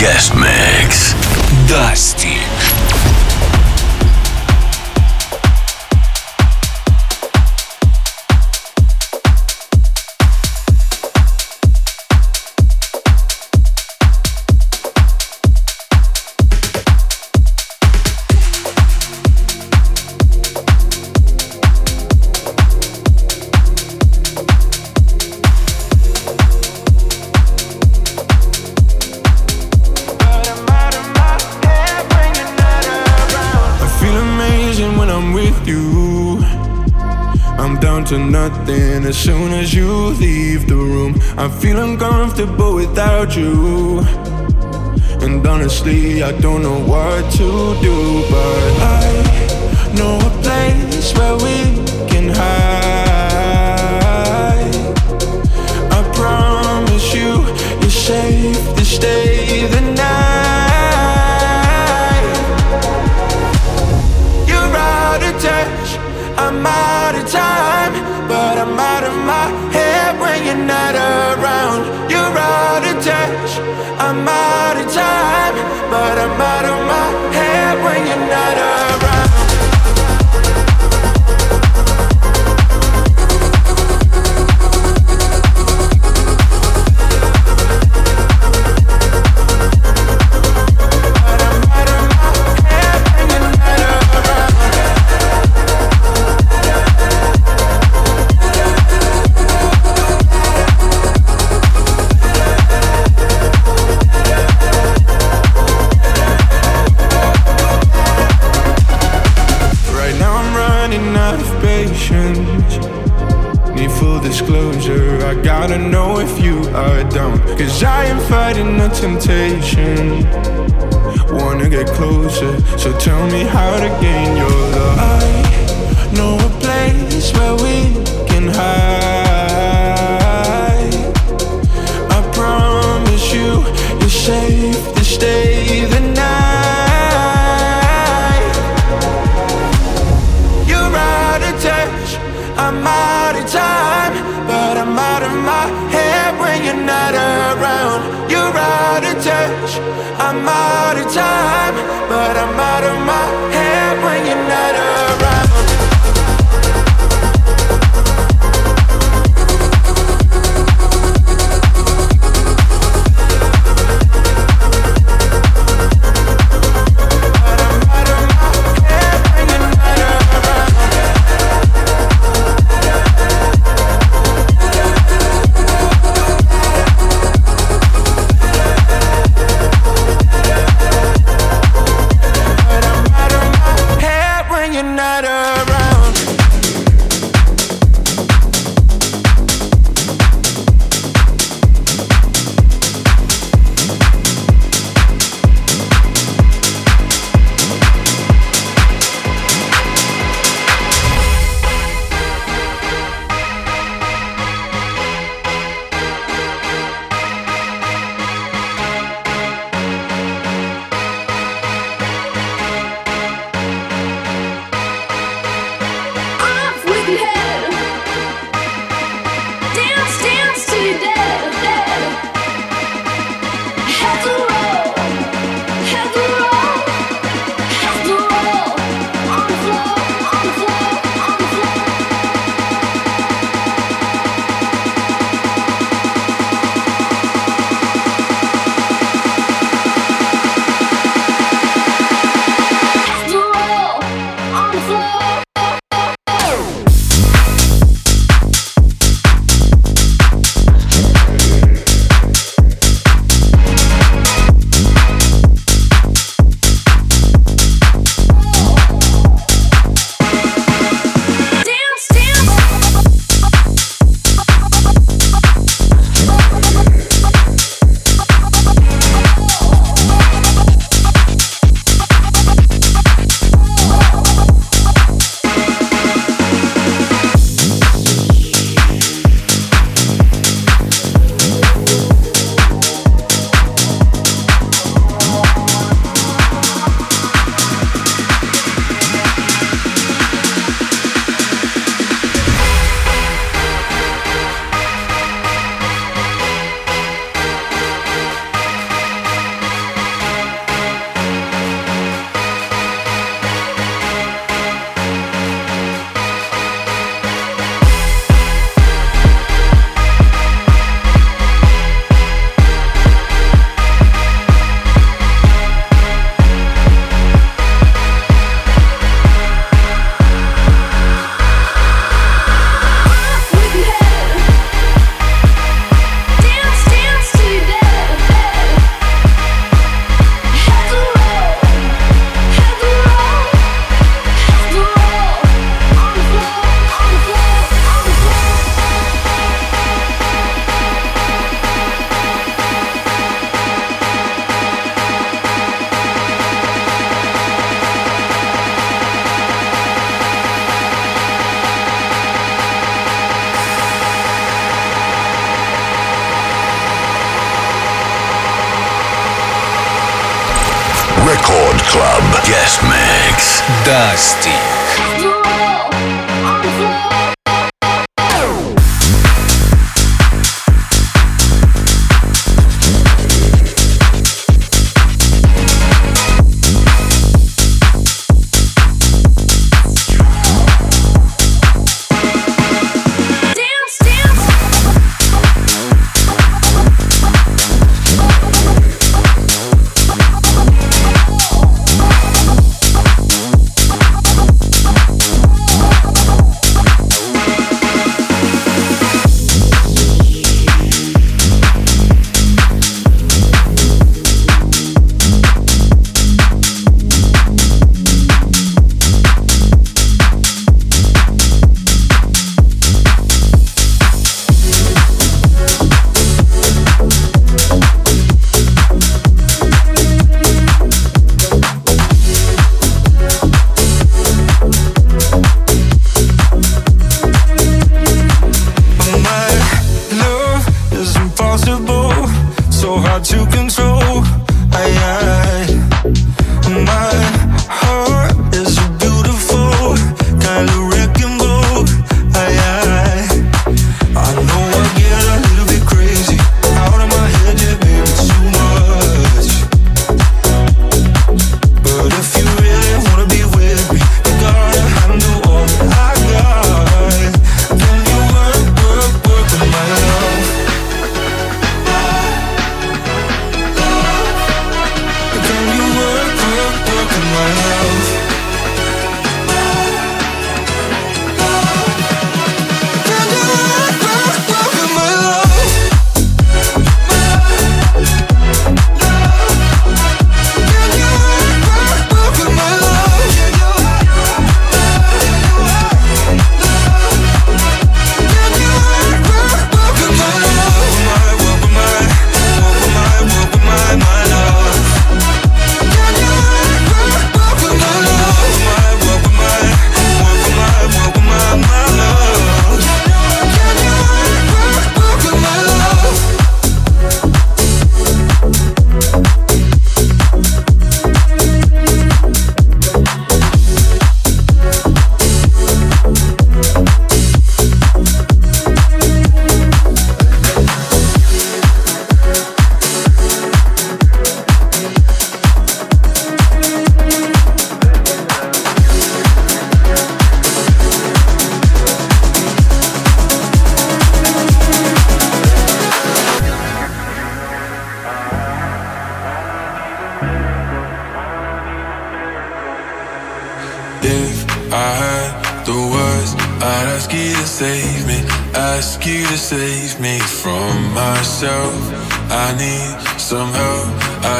Guest mix. Dastic. comfortable without you. And honestly, I don't know what to do, but I know a place where we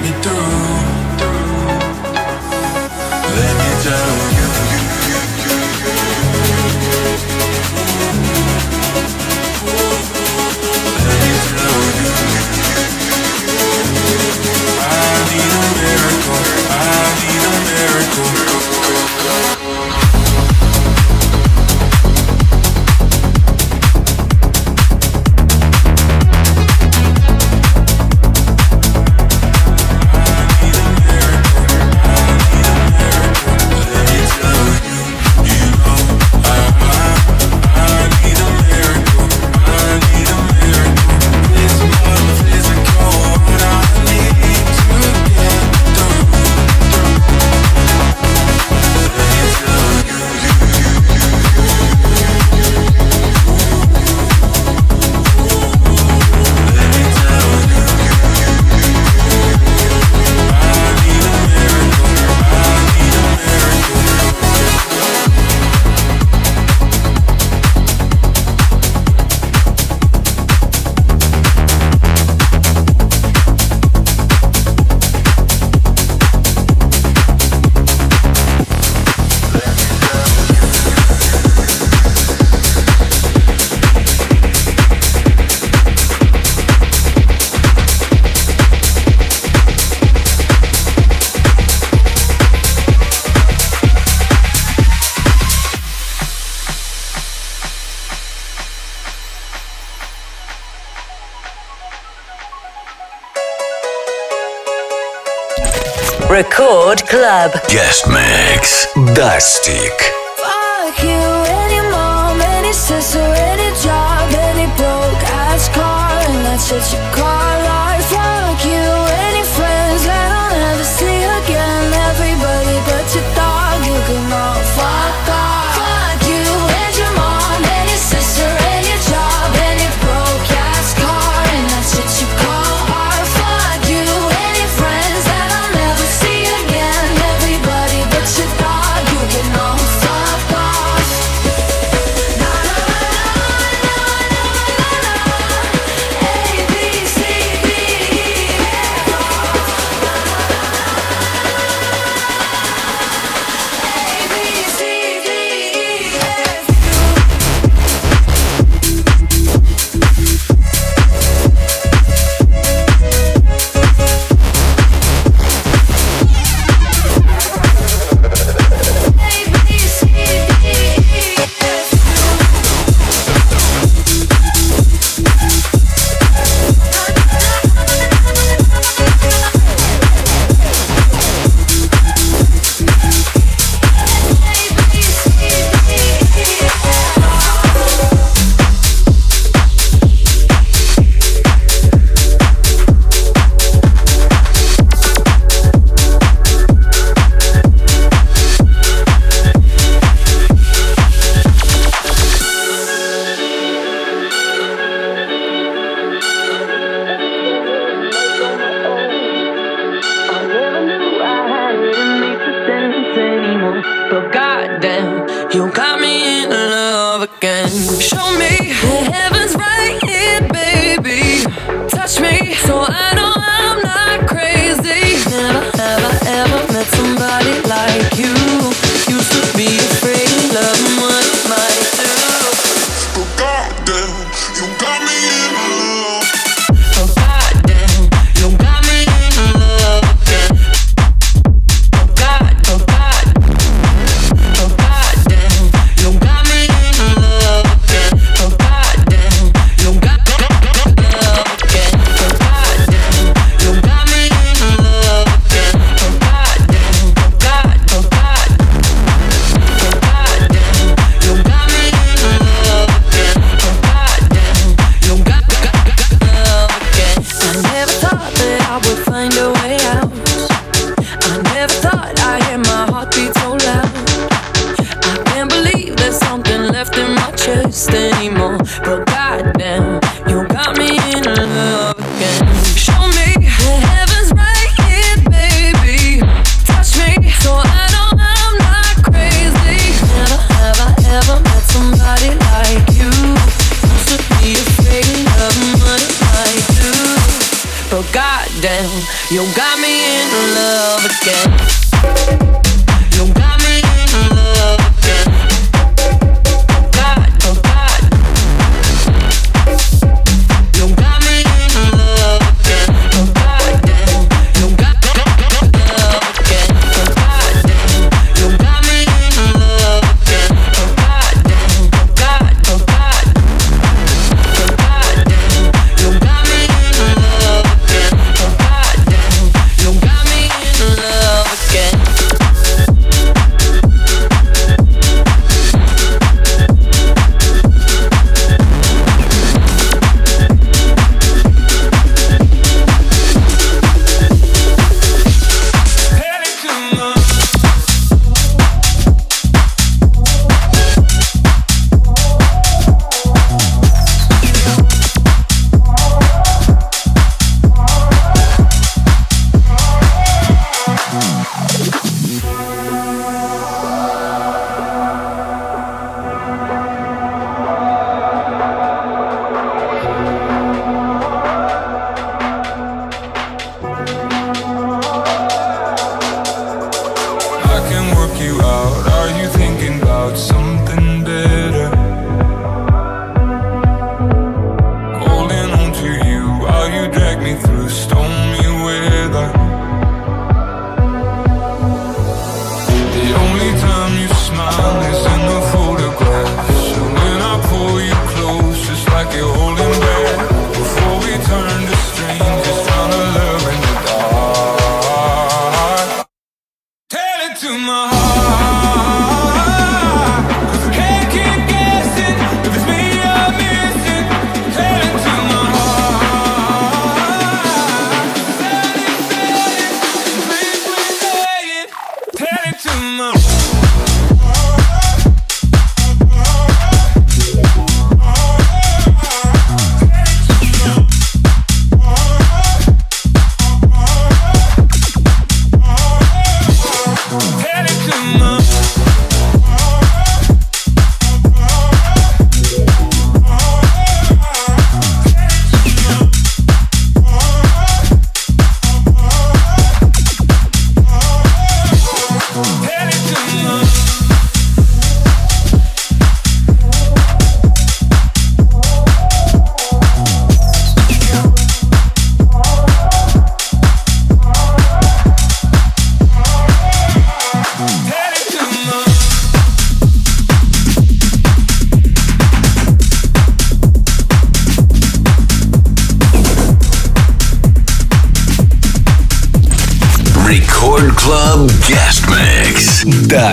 me through. Let me down. Let me. I need a miracle. I need a miracle. Club. Guest Mix. Dastic.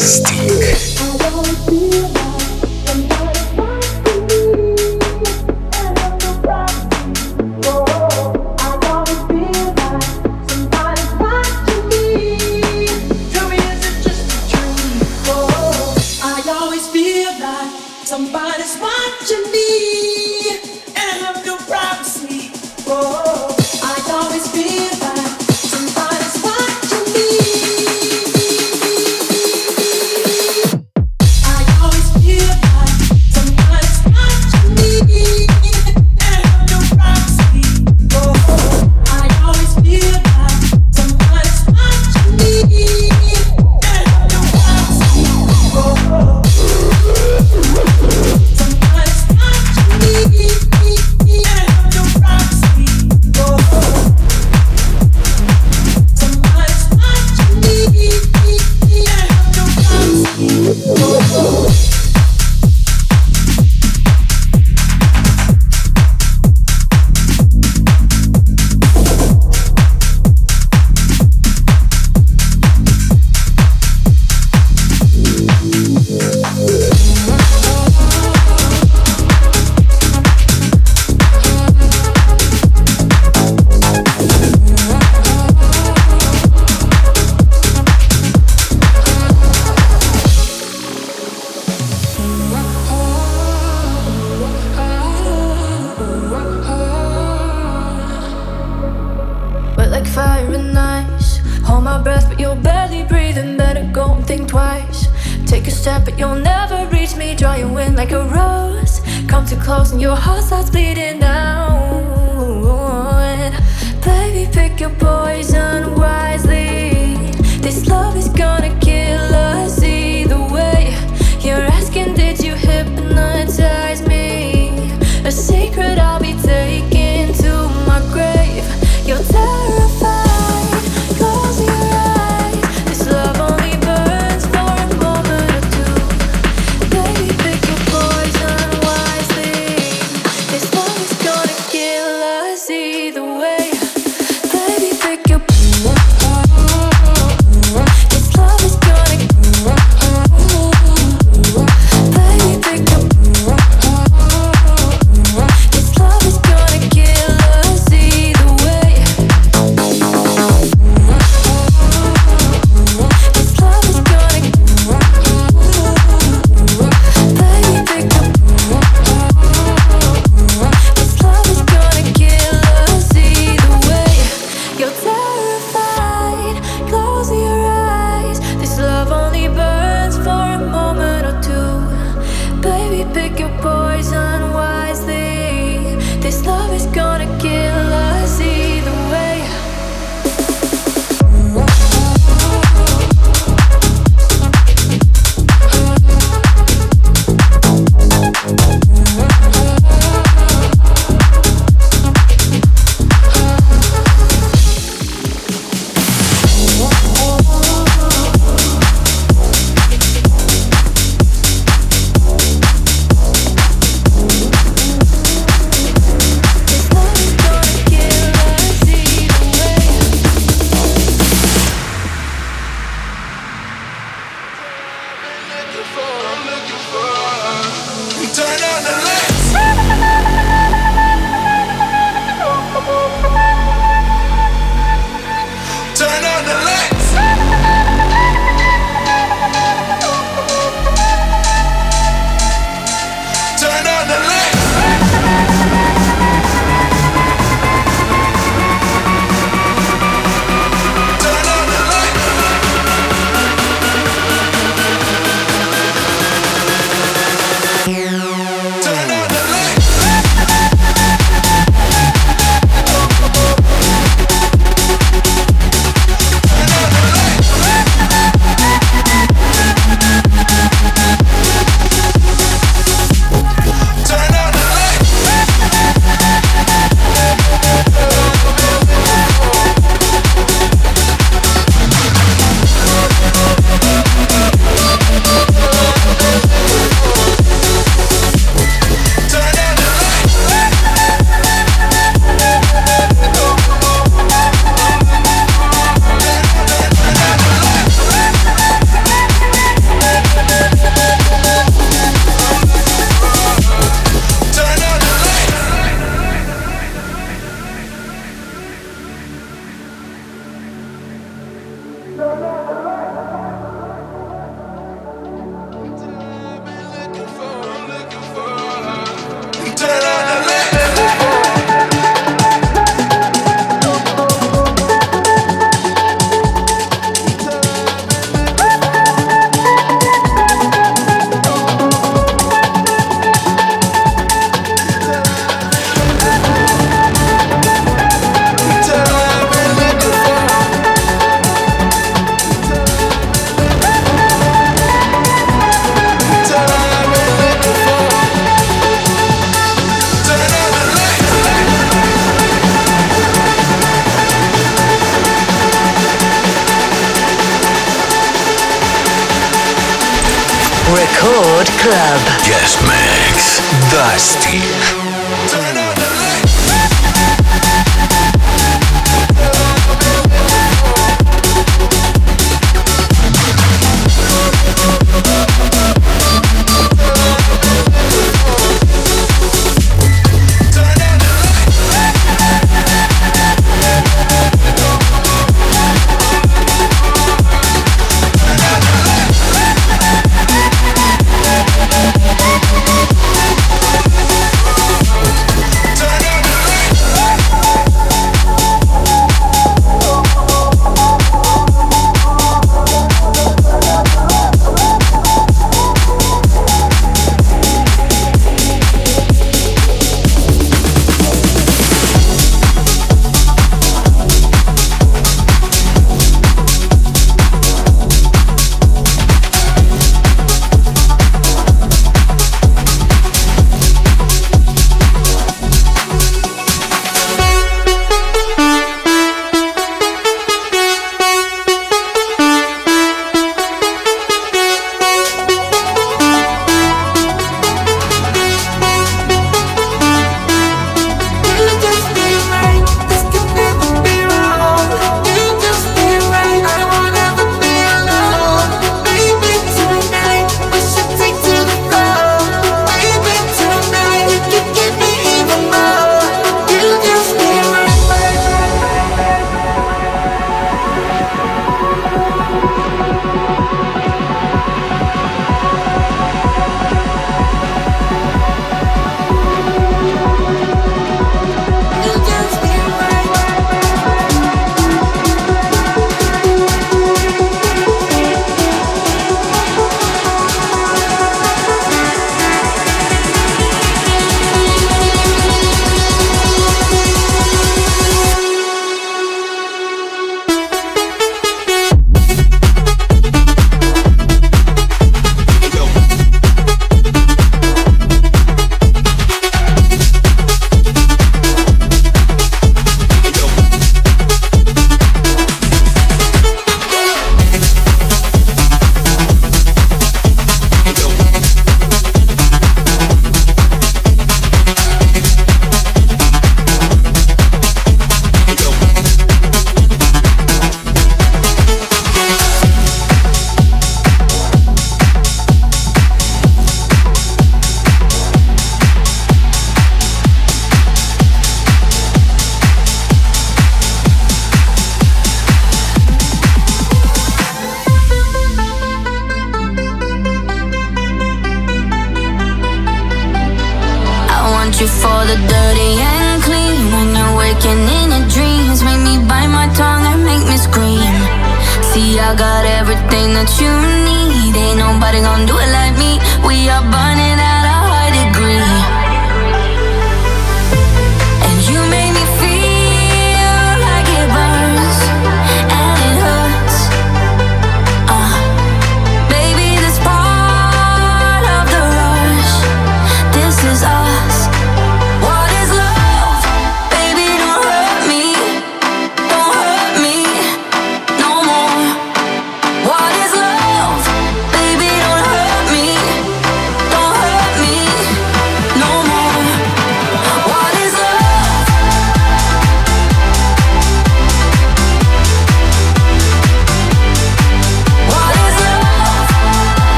Best.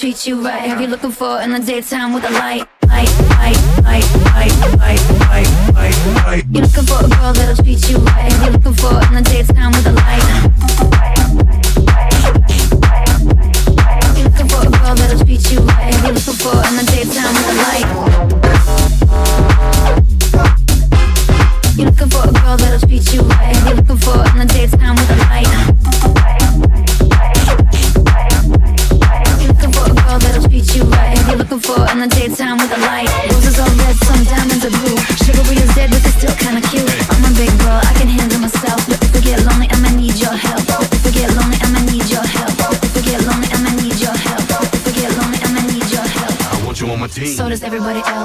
treat you right. Have you looking for in the daytime with a light? Light, light, light, light, light, light, light. You're looking for a girl that'll treat you right. Have you looking for in the daytime? everybody else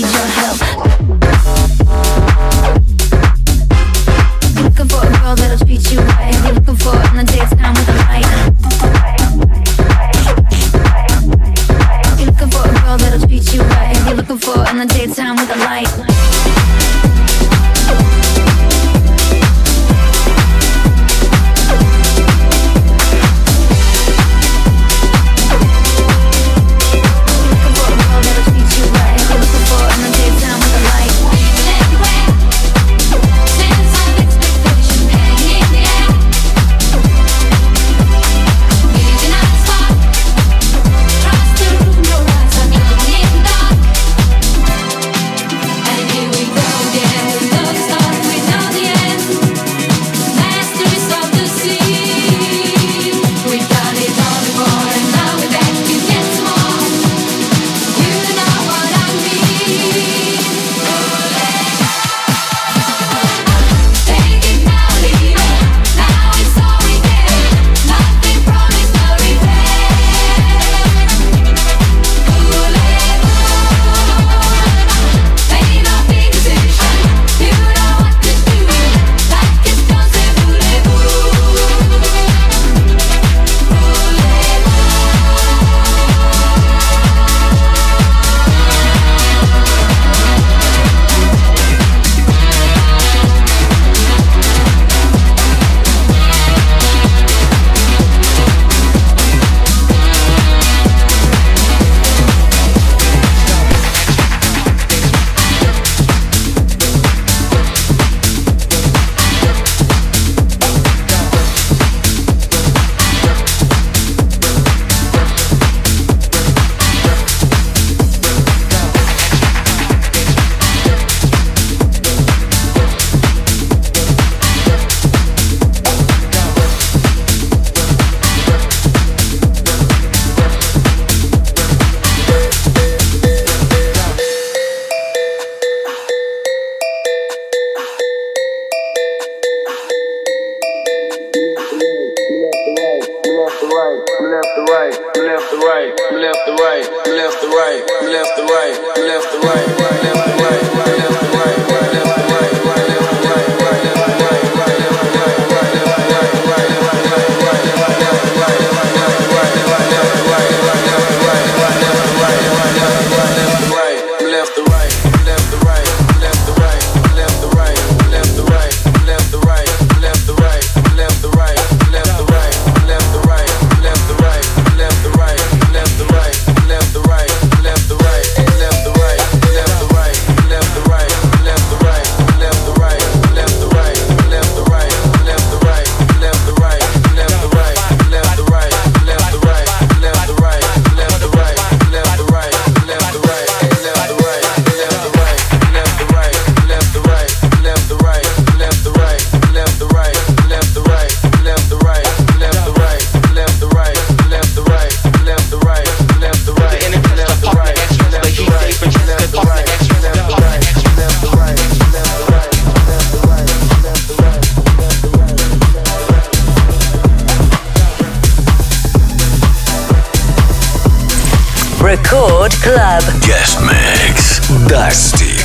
need your help. Record Club. Guest Mix. Dastic.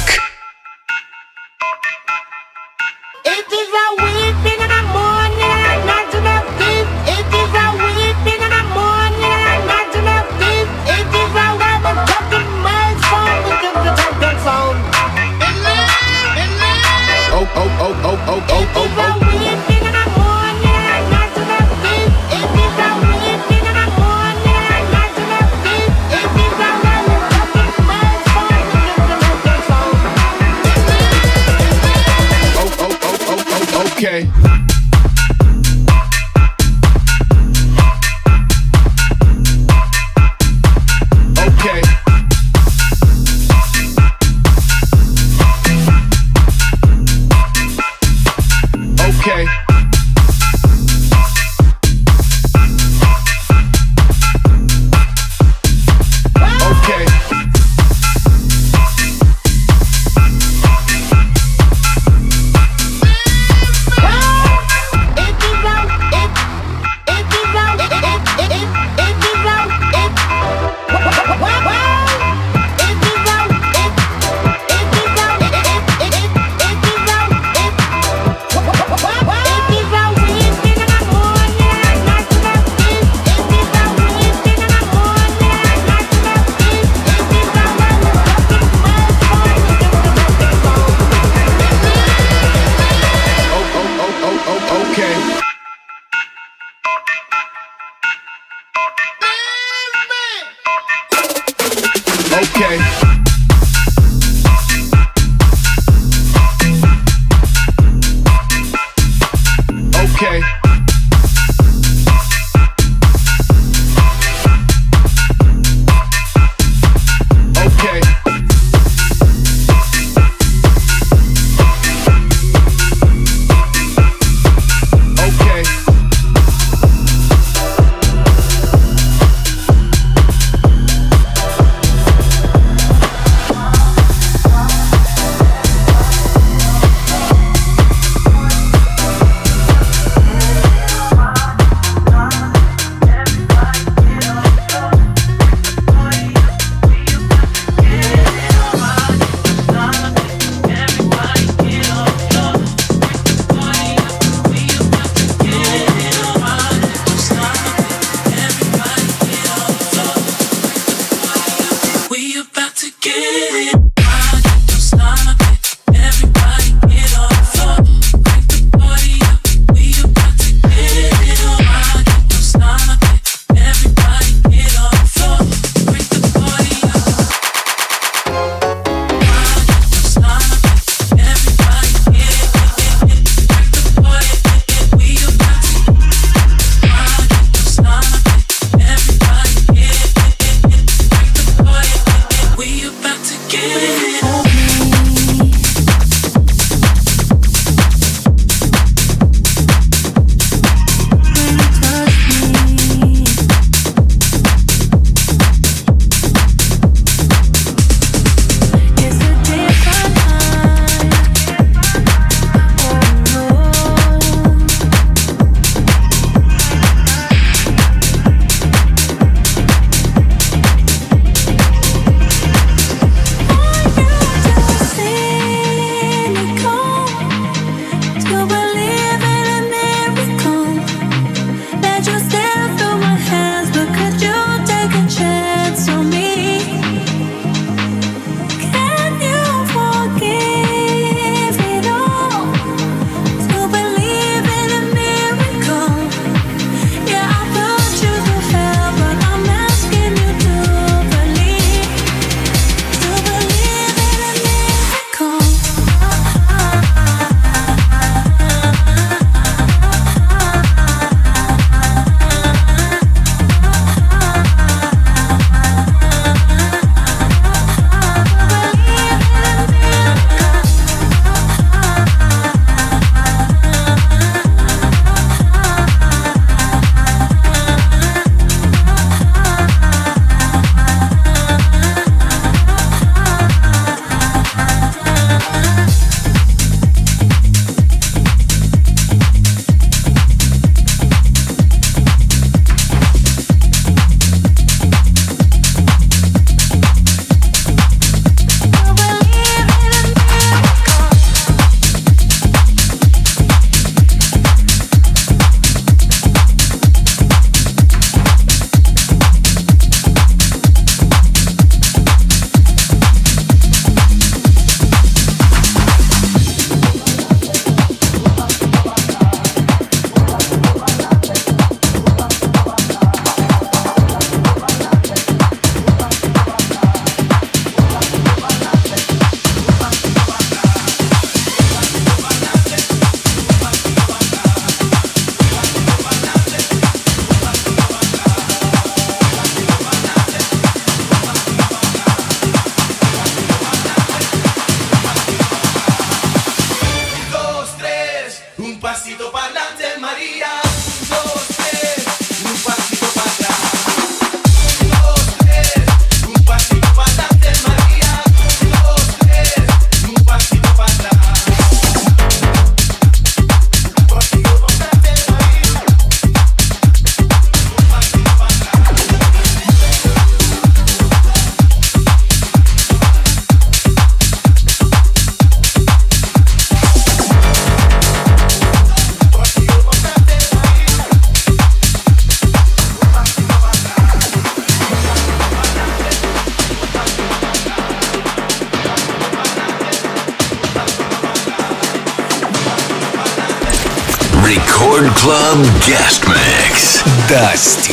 Dusty.